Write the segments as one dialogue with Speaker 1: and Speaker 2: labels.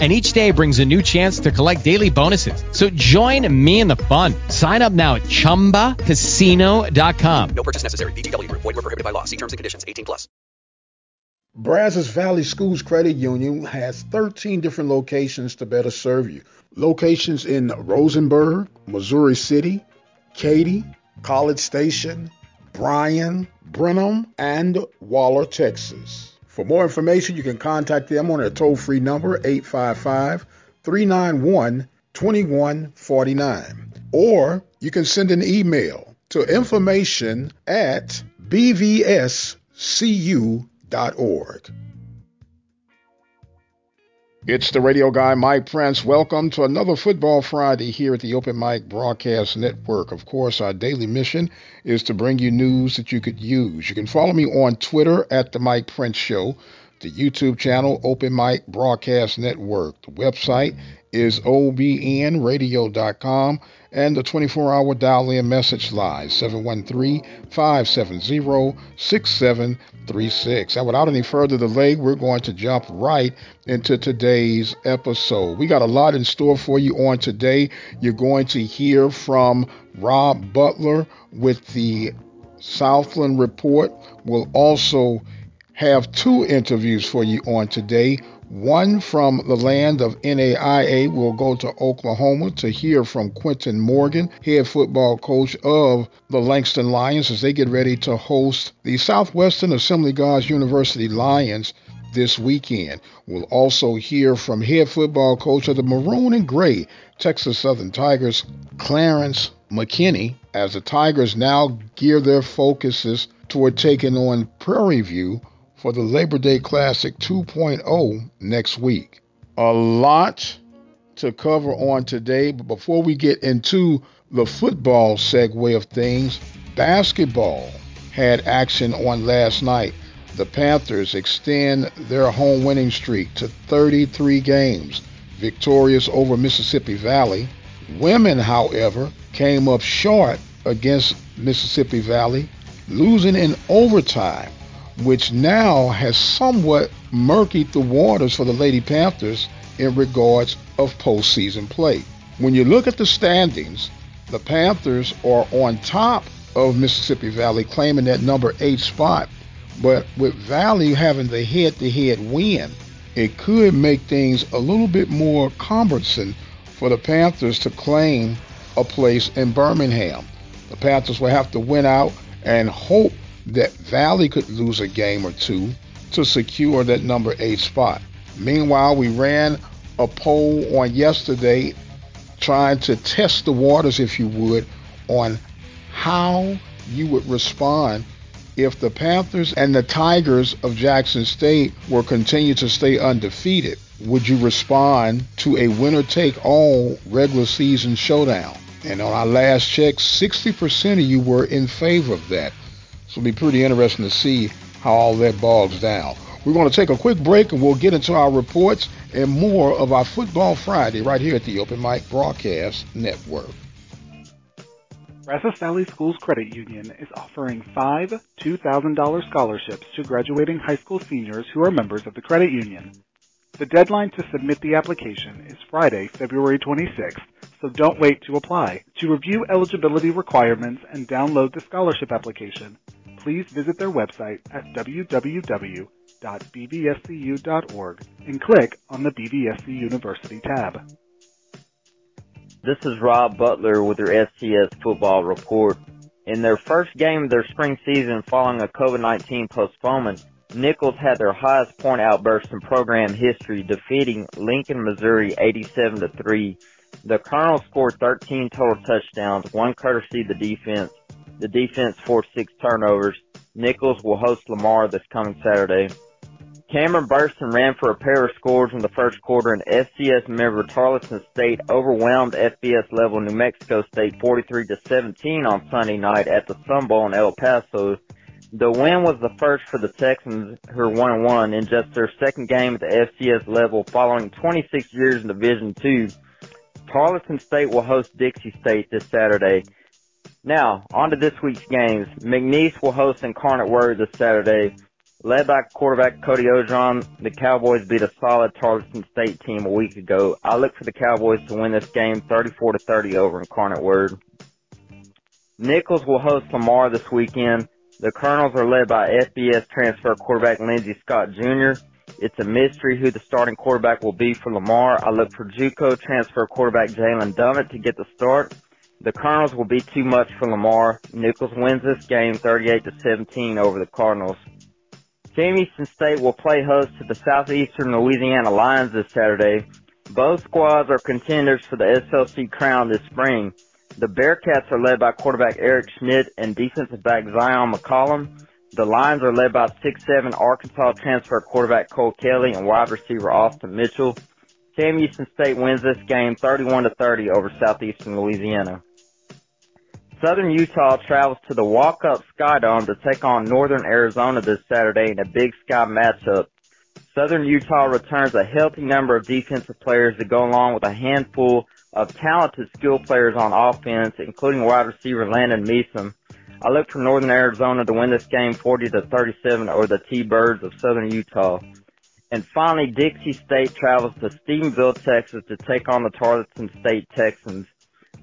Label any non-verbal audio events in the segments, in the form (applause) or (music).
Speaker 1: and each day brings a new chance to collect daily bonuses. So join me in the fun. Sign up now at ChumbaCasino.com.
Speaker 2: No purchase necessary. VGW. Void were prohibited by law. See terms and conditions. 18 plus.
Speaker 3: Brazos Valley Schools Credit Union has 13 different locations to better serve you. Locations in Rosenberg, Missouri City, Katy, College Station, Bryan, Brenham, and Waller, Texas. For more information, you can contact them on their toll free number, 855 391 2149. Or you can send an email to information at bvscu.org. It's the radio guy, Mike Prince. Welcome to another Football Friday here at the Open Mic Broadcast Network. Of course, our daily mission is to bring you news that you could use. You can follow me on Twitter at The Mike Prince Show, the YouTube channel, Open Mic Broadcast Network. The website is obnradio.com and the 24 hour dial in message line 713 570 6736. And without any further delay, we're going to jump right into today's episode. We got a lot in store for you on today. You're going to hear from Rob Butler with the Southland Report. We'll also have two interviews for you on today. One from the land of NAIA will go to Oklahoma to hear from Quentin Morgan, head football coach of the Langston Lions, as they get ready to host the Southwestern Assembly Gods University Lions this weekend. We'll also hear from head football coach of the Maroon and Gray Texas Southern Tigers, Clarence McKinney, as the Tigers now gear their focuses toward taking on Prairie View for the Labor Day Classic 2.0 next week. A lot to cover on today, but before we get into the football segue of things, basketball had action on last night. The Panthers extend their home winning streak to 33 games, victorious over Mississippi Valley. Women, however, came up short against Mississippi Valley, losing in overtime which now has somewhat murkied the waters for the Lady Panthers in regards of postseason play. When you look at the standings, the Panthers are on top of Mississippi Valley, claiming that number eight spot. But with Valley having the head to head win, it could make things a little bit more cumbersome for the Panthers to claim a place in Birmingham. The Panthers will have to win out and hope that Valley could lose a game or two to secure that number eight spot. Meanwhile, we ran a poll on yesterday trying to test the waters, if you would, on how you would respond if the Panthers and the Tigers of Jackson State were continue to stay undefeated. Would you respond to a winner take all regular season showdown? And on our last check, 60% of you were in favor of that. So it'll be pretty interesting to see how all that bogs down. We're going to take a quick break and we'll get into our reports and more of our Football Friday right here at the Open Mic Broadcast Network.
Speaker 4: Brazos Valley Schools Credit Union is offering five $2,000 scholarships to graduating high school seniors who are members of the credit union. The deadline to submit the application is Friday, February 26th, so don't wait to apply. To review eligibility requirements and download the scholarship application, please visit their website at www.bvscu.org and click on the BVSC University tab.
Speaker 5: This is Rob Butler with your STS football report. In their first game of their spring season following a COVID-19 postponement, Nicholls had their highest point outburst in program history, defeating Lincoln, Missouri 87 to 3. The Colonels scored 13 total touchdowns, one courtesy of the defense, the defense forced six turnovers. Nicholls will host Lamar this coming Saturday. Cameron Burston ran for a pair of scores in the first quarter and FCS member Tarleton State overwhelmed FBS level New Mexico State 43 to 17 on Sunday night at the Sun Bowl in El Paso. The win was the first for the Texans, who are 1-1 in just their second game at the FCS level following 26 years in Division II. Tarleton State will host Dixie State this Saturday. Now, on to this week's games. McNeese will host Incarnate Word this Saturday. Led by quarterback Cody Orgeron, the Cowboys beat a solid Tarleton State team a week ago. I look for the Cowboys to win this game 34 to 30 over Incarnate Word. Nicholls will host Lamar this weekend. The Colonels are led by FBS transfer quarterback Lindsey Scott Jr. It's a mystery who the starting quarterback will be for Lamar. I look for JUCO transfer quarterback Jalen Dummett to get the start. The Colonels will be too much for Lamar. Nicholls wins this game 38 to 17 over the Cardinals. Sam Houston State will play host to the Southeastern Louisiana Lions this Saturday. Both squads are contenders for the SLC crown this spring. The Bearcats are led by quarterback Eric Schmid and defensive back Zion McCollum. The Lions are led by 6'7 Arkansas transfer quarterback Cole Kelley and wide receiver Austin Mitchell. Sam Houston State wins this game 31 to 30 over Southeastern Louisiana. Southern Utah travels to the Walkup Skydome to take on Northern Arizona this Saturday in a Big Sky matchup. Southern Utah returns a healthy number of defensive players to go along with a handful of talented skill players on offense, including wide receiver Landon Meesum. I look for Northern Arizona to win this game 40 to 37 over the T-Birds of Southern Utah. And finally, Dixie State travels to Stephenville, Texas to take on the Tarleton State Texans.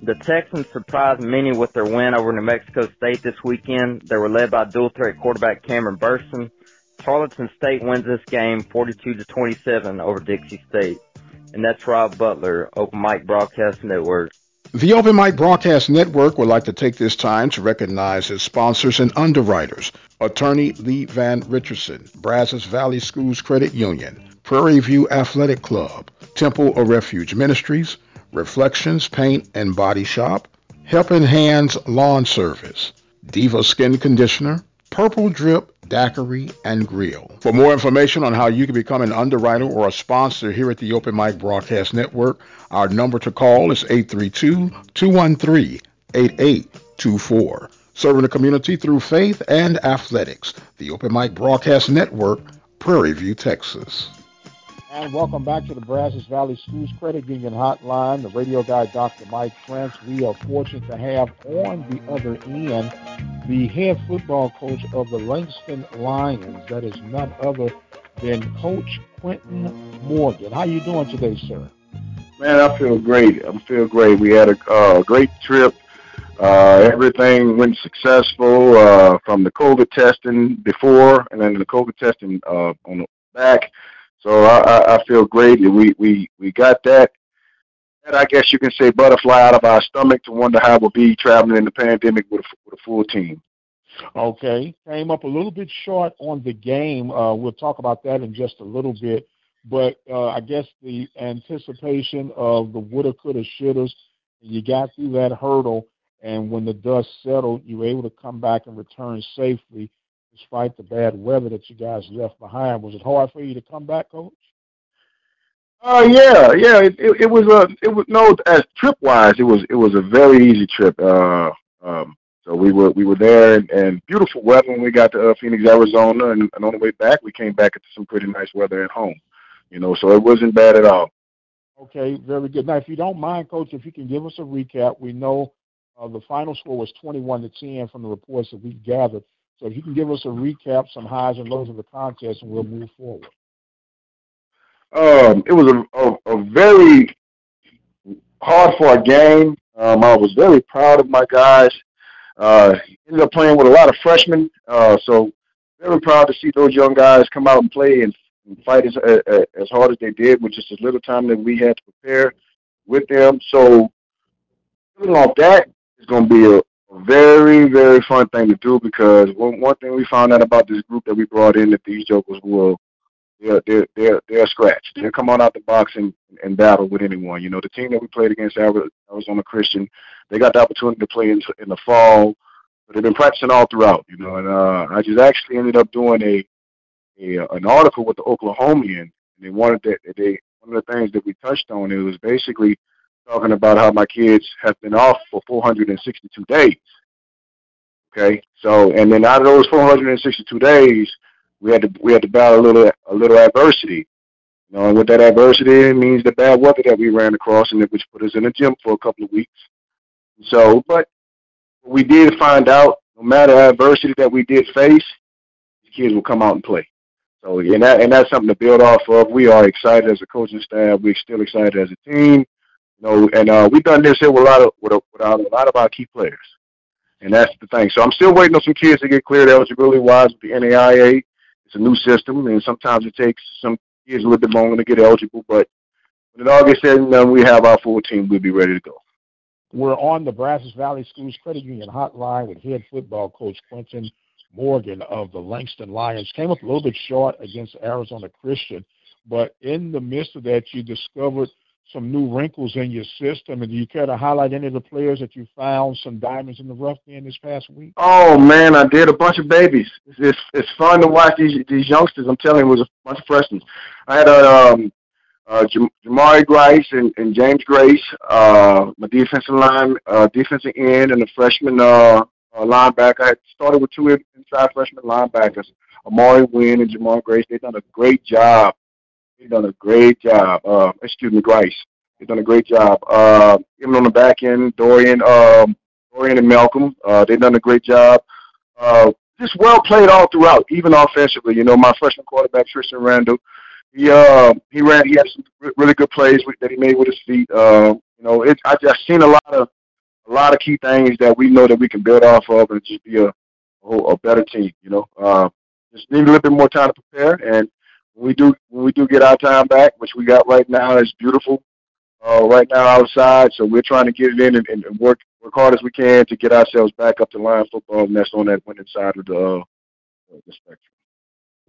Speaker 5: The Texans surprised many with their win over New Mexico State this weekend. They were led by dual threat quarterback Cameron Burson. Tarleton State wins this game 42 to 27 over Dixie State. And that's Rob Butler, Open Mic Broadcast Network.
Speaker 3: The Open Mic Broadcast Network would like to take this time to recognize its sponsors and underwriters. Attorney Lee Van Richardson, Brazos Valley Schools Credit Union, Prairie View Athletic Club, Temple of Refuge Ministries, Reflections Paint and Body Shop, Helping Hands Lawn Service, Diva Skin Conditioner, Purple Drip Daiquiri and Grill. For more information on how you can become an underwriter or a sponsor here at the Open Mic Broadcast Network, our number to call is 832-213-8824. Serving the community through faith and athletics. The Open Mic Broadcast Network, Prairie View, Texas.
Speaker 6: And welcome back to the Brazos Valley Schools Credit Union Hotline. The radio guy, Dr. Mike Prince. We are fortunate to have on the other end the head football coach of the Langston Lions. That is none other than Coach Quentin Morgan. How you doing today, sir?
Speaker 7: Man, I feel great. I feel great. We had a uh, great trip. Uh, everything went successful uh, from the COVID testing before and then the COVID testing uh, on the back. So I, I feel great. We we we got that. And I guess you can say butterfly out of our stomach to wonder how we'll be traveling in the pandemic with a, with a full team.
Speaker 6: Okay, came up a little bit short on the game. Uh, we'll talk about that in just a little bit. But uh, I guess the anticipation of the woulda, coulda, shouldas, you got through that hurdle, and when the dust settled, you were able to come back and return safely despite the bad weather that you guys left behind. Was it hard for you to come back, Coach?
Speaker 7: Uh, yeah, yeah. It, it, it was a, it was no, as trip wise, it was, it was a very easy trip. Uh, um, so we were, we were there and, and beautiful weather when we got to uh, Phoenix, Arizona, and, and on the way back, we came back into some pretty nice weather at home. You know, so it wasn't bad at all.
Speaker 6: Okay, very good. Now, if you don't mind, Coach, if you can give us a recap, we know uh, the final score was 21 to 10 from the reports that we gathered. So if you can give us a recap, some highs and lows of the contest, and we'll move forward.
Speaker 7: Um, it was a, a, a very hard for a game. Um, I was very proud of my guys. Uh, ended up playing with a lot of freshmen, uh, so very proud to see those young guys come out and play and, and fight as, uh, as hard as they did with just as little time that we had to prepare with them. So, off that, it's going to be a, very, very fun thing to do because one, one thing we found out about this group that we brought in that these jokers will they're they're they're they're scratch. They'll come on out the box and, and battle with anyone. You know, the team that we played against Arizona Christian, they got the opportunity to play in, in the fall, but they've been practicing all throughout. You know, and uh, I just actually ended up doing a a an article with the Oklahomian, and they wanted that they one of the things that we touched on it was basically talking about how my kids have been off for 462 days. Okay, so and then out of those 462 days, we had to we had to battle a little a little adversity. You know, and with that adversity, it means the bad weather that we ran across, and it which put us in the gym for a couple of weeks. So, but we did find out, no matter adversity that we did face, the kids will come out and play. So, and that and that's something to build off of. We are excited as a coaching staff. We're still excited as a team. You know, and uh, we've done this here with a lot of with a, with a lot of our key players, and that's the thing. So I'm still waiting on some kids to get cleared eligibility wise with the NAIA. It's a new system, and sometimes it takes some kids a little bit longer to get eligible. But when it all gets said and done, we have our full team. We'll be ready to go.
Speaker 6: We're on the Brazos Valley Schools Credit Union hotline with head football coach Quentin Morgan of the Langston Lions. Came up a little bit short against Arizona Christian, but in the midst of that, you discovered some new wrinkles in your system. And do you care to highlight any of the players that you found some diamonds in the rough in this past week?
Speaker 7: Oh man, I did a bunch of babies. It's it's, it's fun to watch these these youngsters. I'm telling you, it was a bunch of freshmen. I had a um, uh, Jam- Jamari Grice and, and James Grace, uh, my defensive line, uh, defensive end, and a freshman uh, uh, linebacker. I started with two inside freshman linebackers, Amari Wynn and Jamar Grace. They've done a great job. They've done a great job. Uh, excuse me, Grice. They've done a great job. Uh, even on the back end, Dorian, um, Dorian and Malcolm. Uh, they've done a great job. Uh, just well played all throughout, even offensively. You know, my freshman quarterback Tristan Randall. He uh he ran. He had some really good plays with, that he made with his feet. Uh, you know, it, I just seen a lot of a lot of key things that we know that we can build off of and just be a a, a better team. You know, uh, just need a little bit more time to prepare. And we do when we do get our time back, which we got right now, is beautiful. Uh, right now outside, so we're trying to get it in and, and, and work work hard as we can to get ourselves back up to line football, and that's on that winning side of the uh, the spectrum.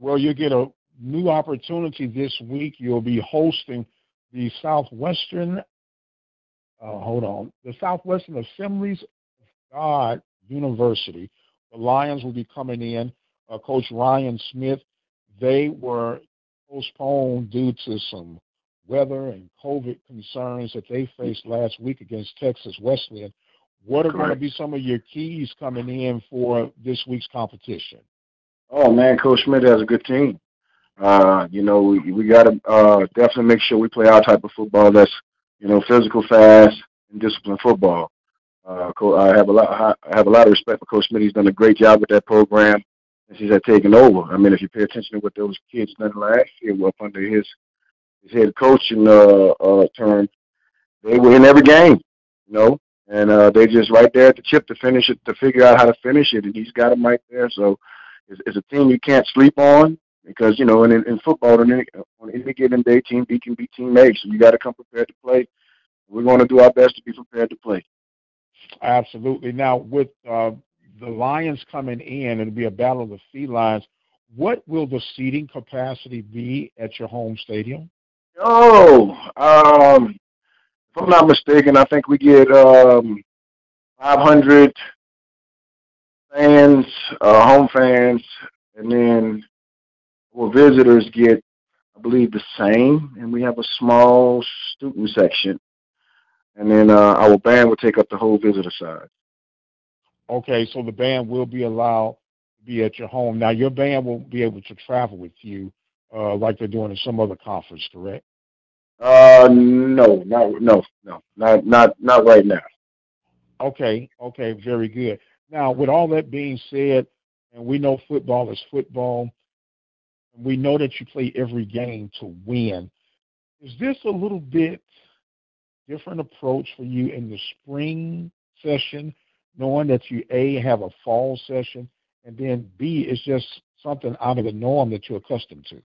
Speaker 6: Well, you'll get a new opportunity this week. You'll be hosting the Southwestern. Uh, hold on, the Southwestern Assemblies of God University. The Lions will be coming in. Uh, Coach Ryan Smith. They were postponed due to some weather and COVID concerns that they faced last week against Texas Wesleyan. What are going to be some of your keys coming in for this week's competition?
Speaker 7: Oh man, Coach Smith has a good team. Uh, you know, we we got to uh, definitely make sure we play our type of football. That's you know, physical, fast, and disciplined football. Uh, I have a lot. I have a lot of respect for Coach Smith. He's done a great job with that program since he's had taken over. I mean, if you pay attention to what those kids done last year, up under his his head coaching uh, uh, term, they were in every game. You know, and uh, they just right there at the chip to finish it, to figure out how to finish it, and he's got them right there. So it's, it's a team you can't sleep on because you know in, in football on any, on any given day, team B can beat team A, so you got to come prepared to play. We're going to do our best to be prepared to play.
Speaker 6: Absolutely. Now, with uh, the Lions coming in, it'll be a battle of the felines. What will the seating capacity be at your home stadium?
Speaker 7: Oh, um, if I'm not mistaken, I think we get um, 500 fans, uh, home fans, and then well, visitors get, I believe, the same, and we have a small student section, and then uh, our band will take up the whole visitor side.
Speaker 6: Okay, so the band will be allowed to be at your home. Now, your band won't be able to travel with you uh, like they're doing in some other conference, correct?
Speaker 7: Uh, no, not no, no, not not not right now.
Speaker 6: Okay, okay, very good. Now, with all that being said, and we know football is football, and we know that you play every game to win. Is this a little bit different approach for you in the spring session, knowing that you A have a fall session, and then B is just something out of the norm that you're accustomed to?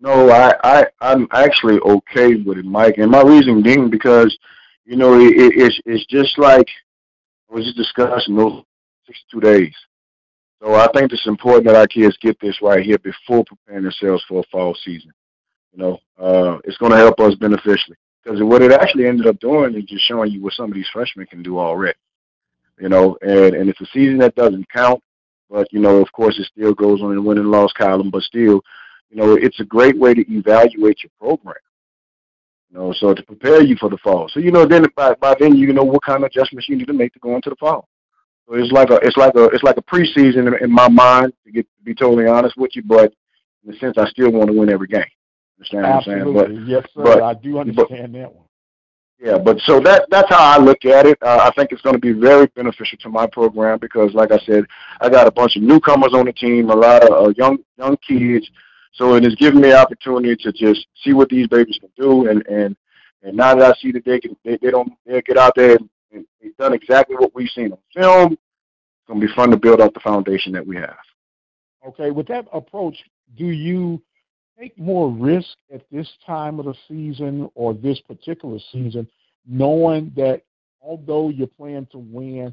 Speaker 7: No, I, I, I'm actually okay with it, Mike. And my reason being because, you know, it, it, it's, it's just like I was just discussing those 62 days. So I think it's important that our kids get this right here before preparing themselves for a fall season. You know, uh, it's going to help us beneficially because what it actually ended up doing is just showing you what some of these freshmen can do already. You know, and, and it's a season that doesn't count, but, you know, of course, it still goes on in the win and loss column, but still, you know, it's a great way to evaluate your program. You know, so to prepare you for the fall. So you know, then by, by then you know what kind of adjustments you need to make to go into the fall. So it's like a it's like a it's like a preseason in, in my mind to get to be totally honest with you. But in a sense, I still want to win every game. Understand
Speaker 6: Absolutely.
Speaker 7: what I'm saying?
Speaker 6: But, yes, sir.
Speaker 7: but,
Speaker 6: I do understand that one.
Speaker 7: Yeah, but so that that's how I look at it. Uh, I think it's going to be very beneficial to my program because, like I said, I got a bunch of newcomers on the team, a lot of uh, young young kids. So it is giving me opportunity to just see what these babies can do, and and and now that I see that they can, they, they don't they get out there and, and they've done exactly what we've seen on film. It's going to be fun to build up the foundation that we have.
Speaker 6: Okay, with that approach, do you take more risk at this time of the season or this particular season, knowing that although you plan to win,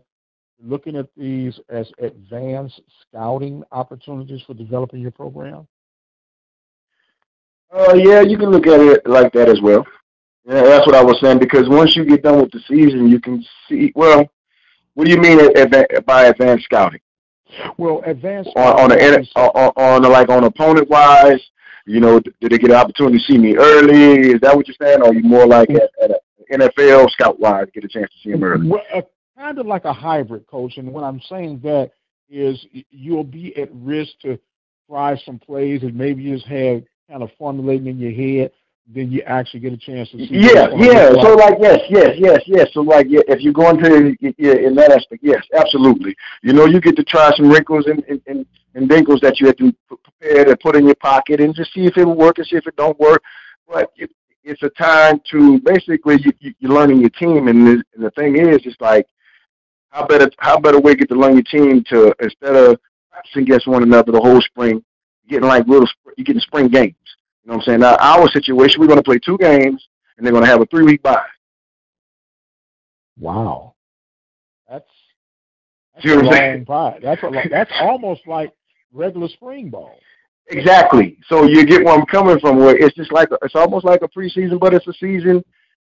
Speaker 6: looking at these as advanced scouting opportunities for developing your program?
Speaker 7: Uh, yeah, you can look at it like that as well. Yeah, that's what I was saying because once you get done with the season, you can see. Well, what do you mean by advanced scouting?
Speaker 6: Well, advanced
Speaker 7: on on, a, on, on a, like on opponent wise. You know, did they get an opportunity to see me early? Is that what you're saying? Or are you more like at, at NFL scout wise get a chance to see him early?
Speaker 6: Well, uh, kind of like a hybrid coach. And what I'm saying that is you'll be at risk to try some plays and maybe you just have kind of formulating in your head then you actually get a chance to see.
Speaker 7: Yeah, yeah. So like, yes, yes, yes, yes. So like, yeah, if you go into yeah, in that aspect, yes, absolutely. You know, you get to try some wrinkles and and, and, and dinkles that you have to prepare to put in your pocket and just see if it will work and see if it don't work. But it, it's a time to basically you, you, you're learning your team, and the, and the thing is, it's like how better how better way get to learn your team to instead of practicing against one another the whole spring, getting like little you're getting spring games. You know what I'm saying? Now, our situation, we're going to play two games, and they're going to have a three week bye.
Speaker 6: Wow, that's that's a long bye. That's a that's almost like regular spring ball.
Speaker 7: Exactly. So you get where I'm coming from. Where it's just like a, it's almost like a preseason, but it's a season.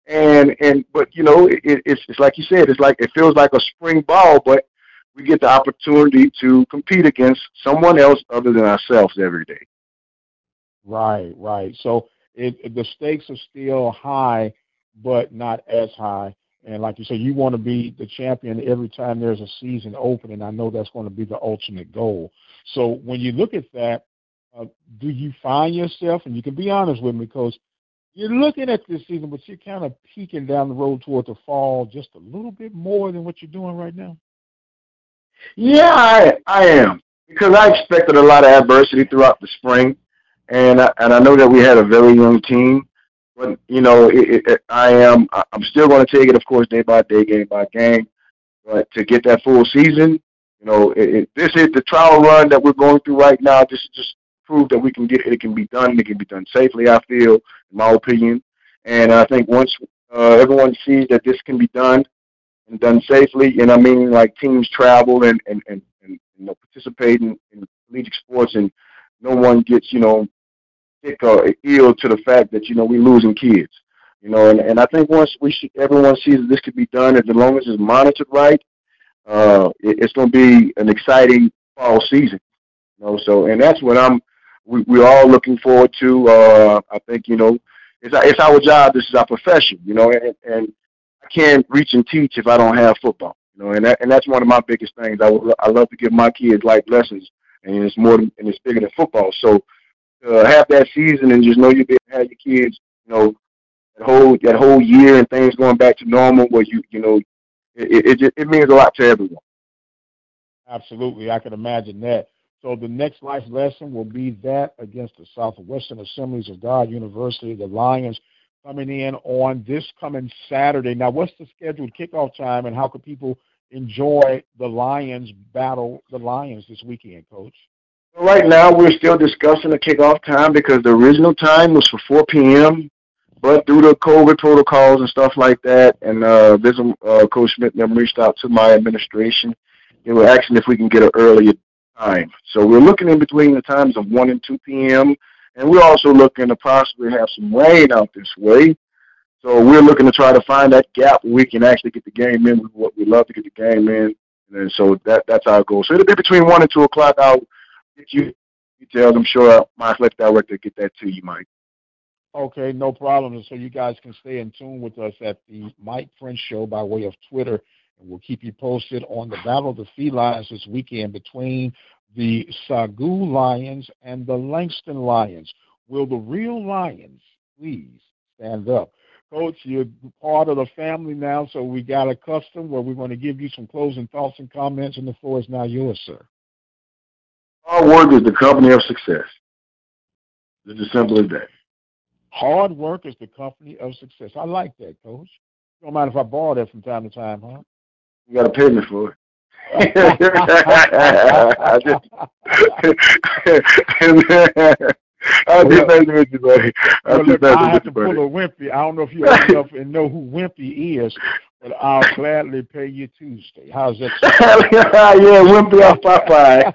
Speaker 7: And and but you know it, it's it's like you said. It's like it feels like a spring ball, but we get the opportunity to compete against someone else other than ourselves every day.
Speaker 6: Right, right. So it, the stakes are still high, but not as high. And like you say, you want to be the champion every time there's a season open, and I know that's going to be the ultimate goal. So when you look at that, uh, do you find yourself, and you can be honest with me, because you're looking at this season, but you're kind of peeking down the road toward the fall just a little bit more than what you're doing right now?
Speaker 7: Yeah, I, I am because I expected a lot of adversity throughout the spring and I, and I know that we had a very young team, but you know, it, it, I am I'm still going to take it, of course, day by day, game by game. But to get that full season, you know, it, this is the trial run that we're going through right now. This is just prove that we can get it. It can be done. And it can be done safely. I feel, in my opinion, and I think once uh, everyone sees that this can be done and done safely, and I mean, like teams travel and and and, and you know participate in, in collegiate sports and no one gets, you know, sick or ill to the fact that you know we're losing kids. You know, and, and I think once we see, everyone sees that this could be done, as long as it's monitored right, uh, it, it's going to be an exciting fall season. You know, so and that's what I'm. We, we're all looking forward to. Uh, I think you know, it's it's our job. This is our profession. You know, and, and I can't reach and teach if I don't have football. You know, and that, and that's one of my biggest things. I would, I love to give my kids life lessons, and it's more than, and it's bigger than football. So uh, have that season and just know you'll be able to have your kids, you know, that whole that whole year and things going back to normal. Where you you know, it it it, it means a lot to everyone.
Speaker 6: Absolutely, I can imagine that. So the next life lesson will be that against the Southwestern Assemblies of God University, the Lions coming in on this coming Saturday. Now, what's the scheduled kickoff time, and how can people enjoy the Lions battle the Lions this weekend, Coach?
Speaker 7: Right now, we're still discussing the kickoff time because the original time was for 4 p.m. But due to COVID protocols and stuff like that, and uh, this uh, Coach Smith them reached out to my administration. They were asking if we can get an earlier time. So we're looking in between the times of 1 and 2 p.m. And we're also looking to possibly have some rain out this way. So we're looking to try to find that gap where we can actually get the game in. We love to get the game in. And so that that's our goal. So it'll be between 1 and 2 o'clock. I'll you details. I'm sure my athletic director get that to you, Mike.
Speaker 6: Okay, no problem. So you guys can stay in tune with us at the Mike Prince Show by way of Twitter And we'll keep you posted on the Battle of the Felines this weekend between the SAGU Lions and the Langston Lions. Will the real Lions please stand up? Coach, you're part of the family now, so we got a custom where we're going to give you some closing thoughts and comments, and the floor is now yours, sir.
Speaker 7: Hard work is the company of success. It's as simple as that.
Speaker 6: Hard work is the company of success. I like that, Coach. You don't mind if I borrow that from time to time, huh?
Speaker 7: You got to pay me for it. I just messing with you, buddy. I
Speaker 6: Well,
Speaker 7: just
Speaker 6: look, I have
Speaker 7: you,
Speaker 6: to pull
Speaker 7: buddy.
Speaker 6: a Wimpy. I don't know if you're old enough and know who Wimpy is, but I'll gladly pay you Tuesday. How's that? (laughs)
Speaker 7: yeah, Wimpy off Popeye.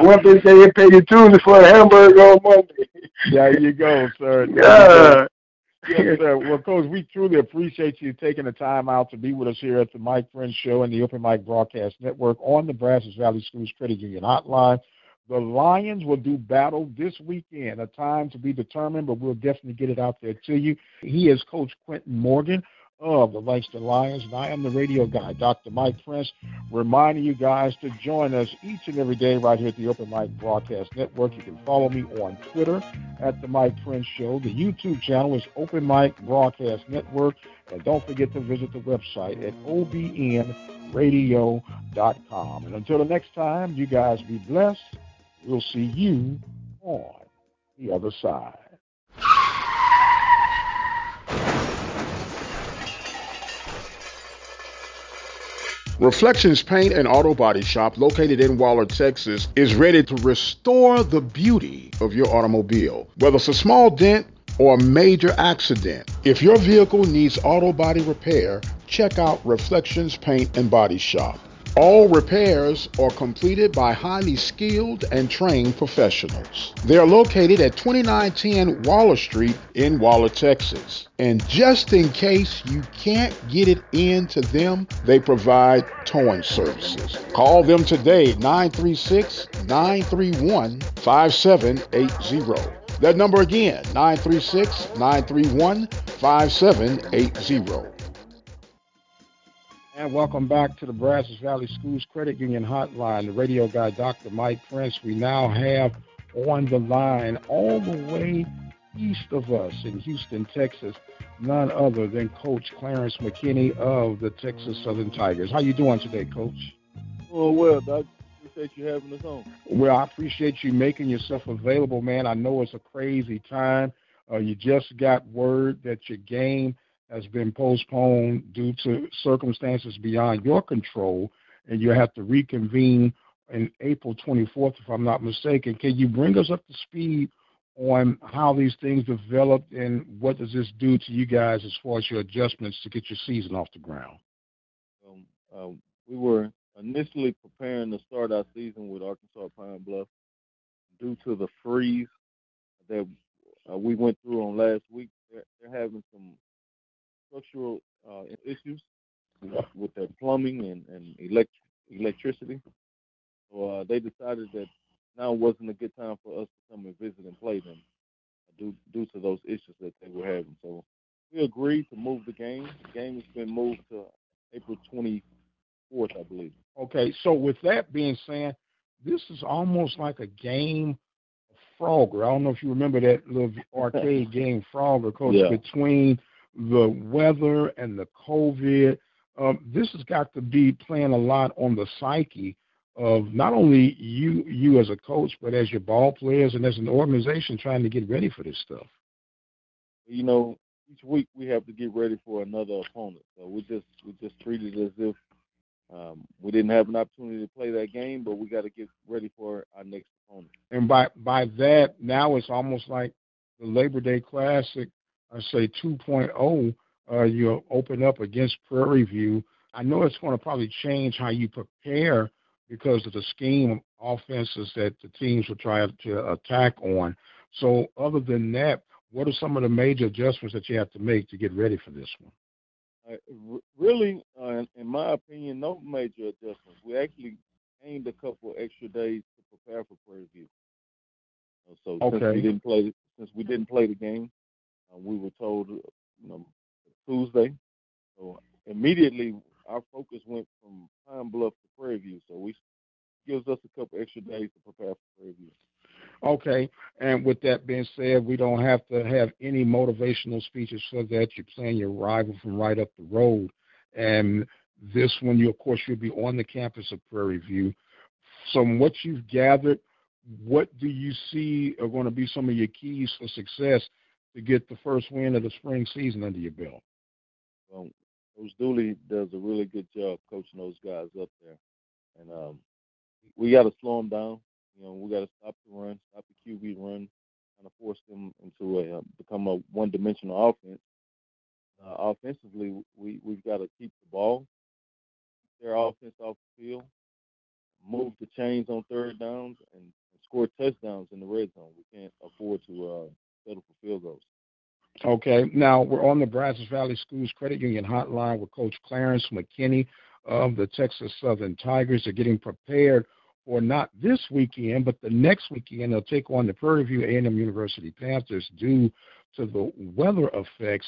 Speaker 7: Wimpy said he paid you Tuesday for a hamburger on Monday.
Speaker 6: there you go, sir. There you go.
Speaker 7: Yeah.
Speaker 6: Yes, sir. Well, Coach, we truly appreciate you taking the time out to be with us here at the Mike Prince Show and the Open Mic Broadcast Network on the Brazos Valley Schools Credit Union Hotline. The Lions will do battle this weekend, a time to be determined, but we'll definitely get it out there to you. He is Coach Quentin Morgan of the Langston Lions, and I am the radio guy, Dr. Mike Prince, reminding you guys to join us each and every day right here at the Open Mic Broadcast Network. You can follow me on Twitter at the Mike Prince Show. The YouTube channel is Open Mic Broadcast Network. And don't forget to visit the website at obnradio.com. And until the next time, you guys be blessed. We'll see you on the other side.
Speaker 3: Reflections Paint and Auto Body Shop, located in Waller, Texas, is ready to restore the beauty of your automobile. Whether it's a small dent or a major accident, if your vehicle needs auto body repair, check out Reflections Paint and Body Shop. All repairs are completed by highly skilled and trained professionals. They are located at 2910 Waller Street in Waller, Texas. And just in case you can't get it into them, they provide towing services. Call them today 936 931 5780. That number again 936 931 5780.
Speaker 6: And welcome back to the Brazos Valley Schools Credit Union Hotline. The radio guy, Dr. Mike Prince, we now have on the line all the way east of us in Houston, Texas, none other than Coach Clarence McKinney of the Texas Southern Tigers. How you doing today, Coach?
Speaker 8: Oh well, Doc. Appreciate you having us on.
Speaker 6: Well, I appreciate you making yourself available, man. I know it's a crazy time. Uh, you just got word that your game has been postponed due to circumstances beyond your control, and you have to reconvene in April 24th, if I'm not mistaken. Can you bring us up to speed on how these things developed and what does this do to you guys as far as your adjustments to get your season off the ground?
Speaker 8: Um, uh, we were initially preparing to start our season with Arkansas Pine Bluff due to the freeze that uh, we went through on last week. They're having some structural uh, issues with their plumbing and, and elect- electricity. So uh, they decided that now wasn't a good time for us to come and visit and play them due, due to those issues that they were having. So we agreed to move the game. The game has been moved to April 24th, I believe.
Speaker 6: Okay, so with that being said, this is almost like a game of Frogger. I don't know if you remember that little (laughs) arcade game Frogger, Coach,
Speaker 8: Yeah.
Speaker 6: between the weather and the COVID. Um, this has got to be playing a lot on the psyche of not only you you as a coach, but as your ball players and as an organization trying to get ready for this stuff.
Speaker 8: You know, each week we have to get ready for another opponent. So we just we just treat it as if um, we didn't have an opportunity to play that game, but we got to get ready for our next opponent.
Speaker 6: And by by that, now it's almost like the Labor Day Classic, I say 2.0. Uh, you open up against Prairie View. I know it's going to probably change how you prepare because of the scheme of offenses that the teams will try to attack on. So, other than that, what are some of the major adjustments that you have to make to get ready for this one?
Speaker 8: Uh, really, uh, in- my opinion, no major adjustments. We actually gained a couple extra days to prepare for Prairie View. Uh, So since we didn't play, since we didn't play the game, we were told, uh, you know, Tuesday. So immediately our focus went from Pine Bluff to Prairie View, so we gives us a couple extra days to prepare for Prairie View.
Speaker 6: Okay, and with that being said, we don't have to have any motivational speeches for that. You're playing your rival from right up the road, and this one, you of course, you'll be on the campus of Prairie View. From what you've gathered, what do you see are going to be some of your keys for success to get the first win of the spring season under your belt?
Speaker 8: Well, Coach Dooley does a really good job coaching those guys up there, and um, we got to slow them down. You know, we got to stop the run, stop the QB run, kind of force them into a uh, become a one-dimensional offense. Uh, offensively, we we've got to keep the ball, keep their offense off the field, move the chains on third downs, and, and score touchdowns in the red zone. We can't afford to uh, settle for field goals.
Speaker 6: Okay, now we're on the Brazos Valley Schools Credit Union hotline with Coach Clarence McKinney of the Texas Southern Tigers. They're getting prepared for not this weekend, but the next weekend. They'll take on the Prairie View A&M University Panthers due to the weather effects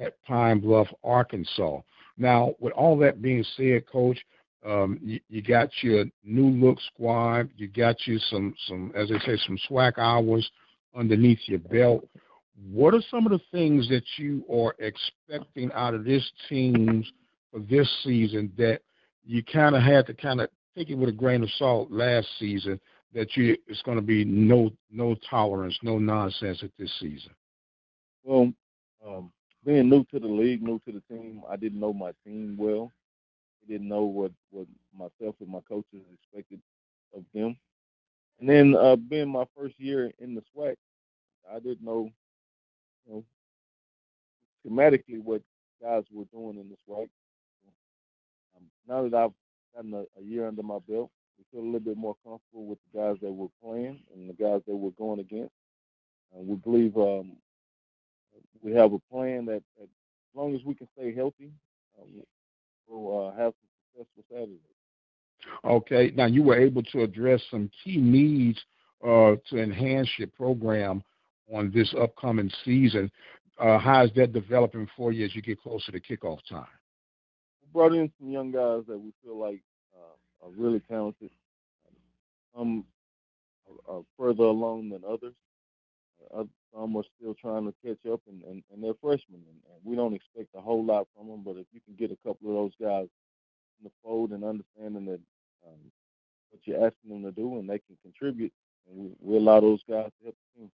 Speaker 6: at Pine Bluff, Arkansas. Now, with all that being said, Coach, um, you, you, got your new look squad. You got you some some as they say some SWAC hours underneath your belt. What are some of the things that you are expecting out of this team for this season that you kind of had to kind of take it with a grain of salt last season that you it's going to be no no tolerance, no nonsense at this season?
Speaker 8: Well, um, being new to the league, new to the team, I didn't know my team well. I didn't know what what myself and my coaches expected of them. And then uh, being my first year in the SWAC, I didn't know you know, schematically what guys were doing in this way. Um, now that I've gotten a, a, year under my belt, we feel a little bit more comfortable with the guys that we're playing and the guys that we're going against. Uh, we believe um, we have a plan that, that, as long as we can stay healthy, uh, we'll uh, have some successful Saturdays.
Speaker 6: Okay. Now you were able to address some key needs uh, to enhance your program on this upcoming season. Uh, how is that developing for you as you get closer to kickoff time?
Speaker 8: We brought in some young guys that we feel like uh, are really talented. Some are further along than others. Uh, some are still trying to catch up, and, and, and they're freshmen. And, and we don't expect a whole lot from them, but if you can get a couple of those guys the fold and understanding that um, what you're asking them to do and they can contribute, and we, we allow those guys to help the team.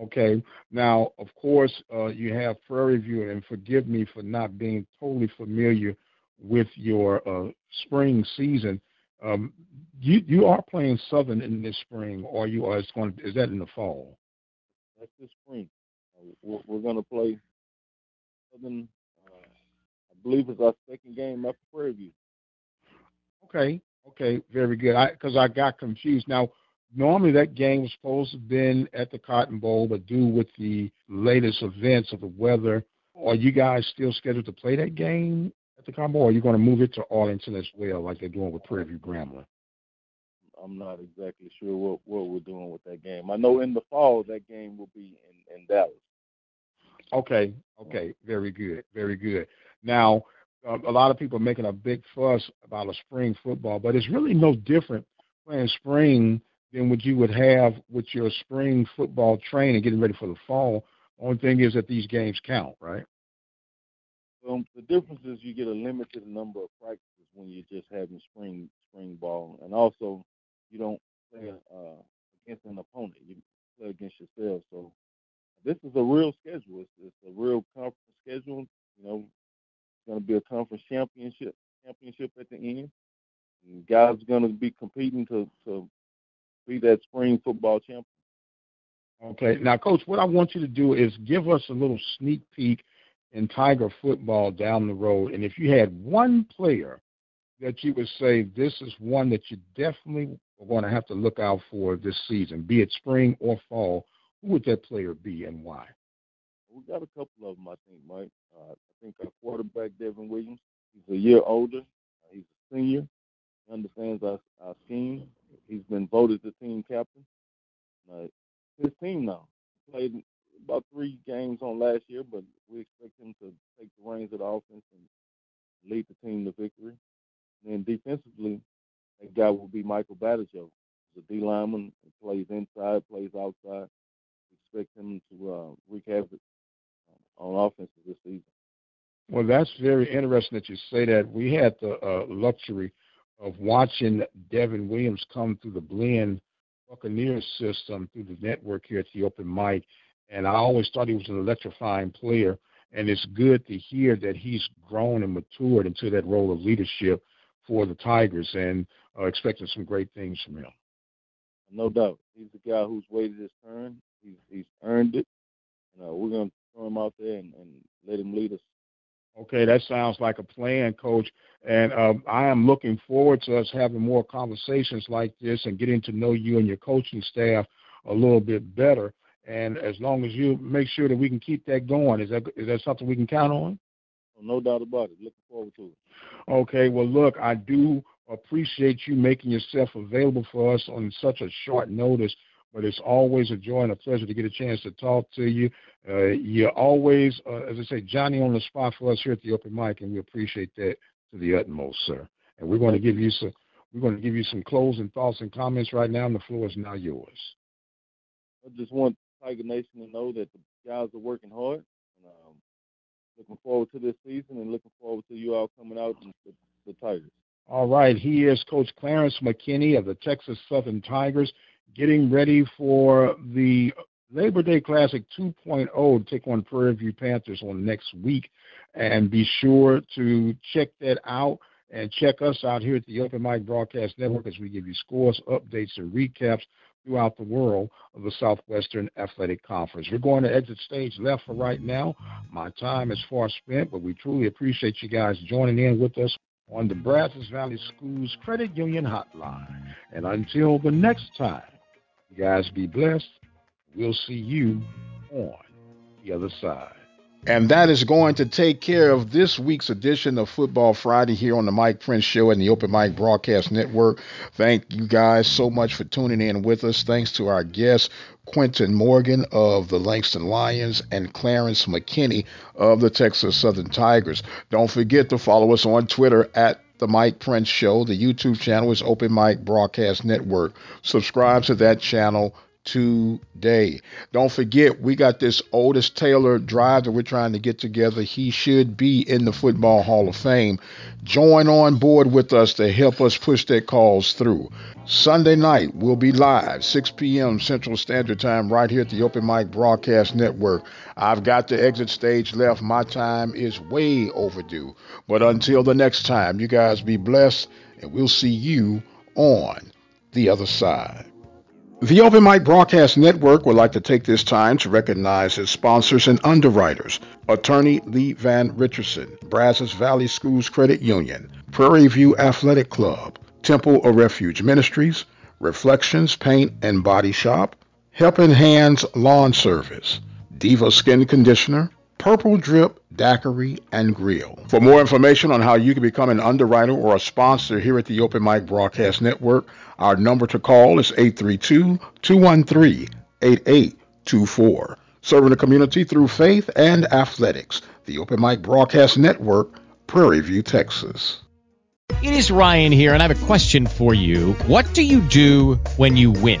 Speaker 6: Okay. Now, of course, uh, you have Prairie View, and forgive me for not being totally familiar with your uh, spring season. Um, you you are playing Southern in this spring, or you are going? Is that in the fall?
Speaker 8: That's this spring. Uh, we're, we're going to play Southern. Believe it's our second game after Prairie View.
Speaker 6: Okay. Okay. Very good. Because I, I got confused. Now, normally that game was supposed to have been at the Cotton Bowl, but due with the latest events of the weather, are you guys still scheduled to play that game at the Cotton Bowl, or are you going to move it to Arlington as well, like they're doing with Prairie View Grambling?
Speaker 8: I'm not exactly sure what, what we're doing with that game. I know in the fall that game will be in, in Dallas.
Speaker 6: Okay, okay, very good, very good. Now, a lot of people are making a big fuss about a spring football, but it's really no different playing spring than what you would have with your spring football training, getting ready for the fall. Only thing is that these games count, right?
Speaker 8: Well, the difference is you get a limited number of practices when you're just having spring spring ball, and also you don't play uh, against an opponent; you play against yourself. So this is a real schedule. It's, it's a real conference schedule. You know, going to be a conference championship championship at the end. And guys are going to be competing to to be that spring football champion.
Speaker 6: Okay. Now, Coach, what I want you to do is give us a little sneak peek in Tiger football down the road. And if you had one player that you would say this is one that you definitely are going to have to look out for this season, be it spring or fall, who would that player be and why?
Speaker 8: We got a couple of them, I think, Mike. Uh, I think our quarterback, Devin Williams, he's a year older. Uh, he's a senior. He understands our, our scheme. He's been voted the team captain. Uh, his team now played about three games on last year, but we expect him to take the reins of the offense and lead the team to victory. And then defensively, that guy will be Michael Badajoe. He's a D lineman, He plays inside, plays outside. Expect him to uh, wreak havoc on offense this season.
Speaker 6: Well, that's very interesting that you say that. We had the uh, luxury of watching Devin Williams come through the Blinn Buccaneers system through the network here at the open mic, and I always thought he was an electrifying player. And it's good to hear that he's grown and matured into that role of leadership for the Tigers, and uh, expecting some great things from him.
Speaker 8: No doubt, he's the guy who's waited his turn. He's he's earned it. And, uh, we're going to throw him out there and, and let him lead us
Speaker 6: Okay, that sounds like a plan, Coach. And um, I am looking forward to us having more conversations like this and getting to know you and your coaching staff a little bit better. And as long as you make sure that we can keep that going, is that is that something we can count on?
Speaker 8: No doubt about it. Looking forward to it.
Speaker 6: Okay, well, look, I do appreciate you making yourself available for us on such a short notice but it's always a joy and a pleasure to get a chance to talk to you. Uh, you're always, uh, as I say, Johnny on the spot for us here at the open mic, and we appreciate that to the utmost, sir. And we're going to give you some, we're going to give you some closing thoughts and comments right now, and the floor is now yours.
Speaker 8: I just want Tiger Nation to know that the guys are working hard. And, um, looking forward to this season, and looking forward to you all coming out and the, the Tigers.
Speaker 6: All right, he is Coach Clarence McKinney of the Texas Southern Tigers getting ready for the Labor Day Classic 2.0 to take on Prairie View Panthers on next week. And be sure to check that out and check us out here at the Open Mic Broadcast Network as we give you scores, updates, and recaps throughout the world of the Southwestern Athletic Conference. We're going to exit stage left for right now. My time is far spent, but we truly appreciate you guys joining in with us on the Brazos Valley Schools Credit Union Hotline. And until the next time, you guys be blessed. We'll see you on the other side.
Speaker 3: And that is going to take care of this week's edition of Football Friday here on the Mike Prince Show and the Open Mic Broadcast Network. Thank you guys so much for tuning in with us. Thanks to our guests, Quentin Morgan of the Langston Lions and Clarence McKinney of the Texas Southern Tigers. Don't forget to follow us on Twitter at the Mike Prince Show. The YouTube channel is Open Mic Broadcast Network. Subscribe to that channel today. Don't forget, we got this Otis Taylor drive that we're trying to get together. He should be in the Football Hall of Fame. Join on board with us to help us push that cause through. Sunday night, we'll be live, 6 p.m. Central Standard Time, right here at the Open Mic Broadcast Network. I've got the exit stage left. My time is way overdue. But until the next time, you guys be blessed, and we'll see you on the other side. The Open Mic Broadcast Network would like to take this time to recognize its sponsors and underwriters Attorney Lee Van Richardson, Brazos Valley Schools Credit Union, Prairie View Athletic Club, Temple of Refuge Ministries, Reflections Paint and Body Shop, Helping Hands Lawn Service, Diva Skin Conditioner, Purple Drip Daiquiri and Grill. For more information on how you can become an underwriter or a sponsor here at the Open Mic Broadcast Network, our number to call is 832-213-8824. Serving the community through faith and athletics. The Open Mic Broadcast Network, Prairie View, Texas.
Speaker 1: It is Ryan here, and I have a question for you. What do you do when you win?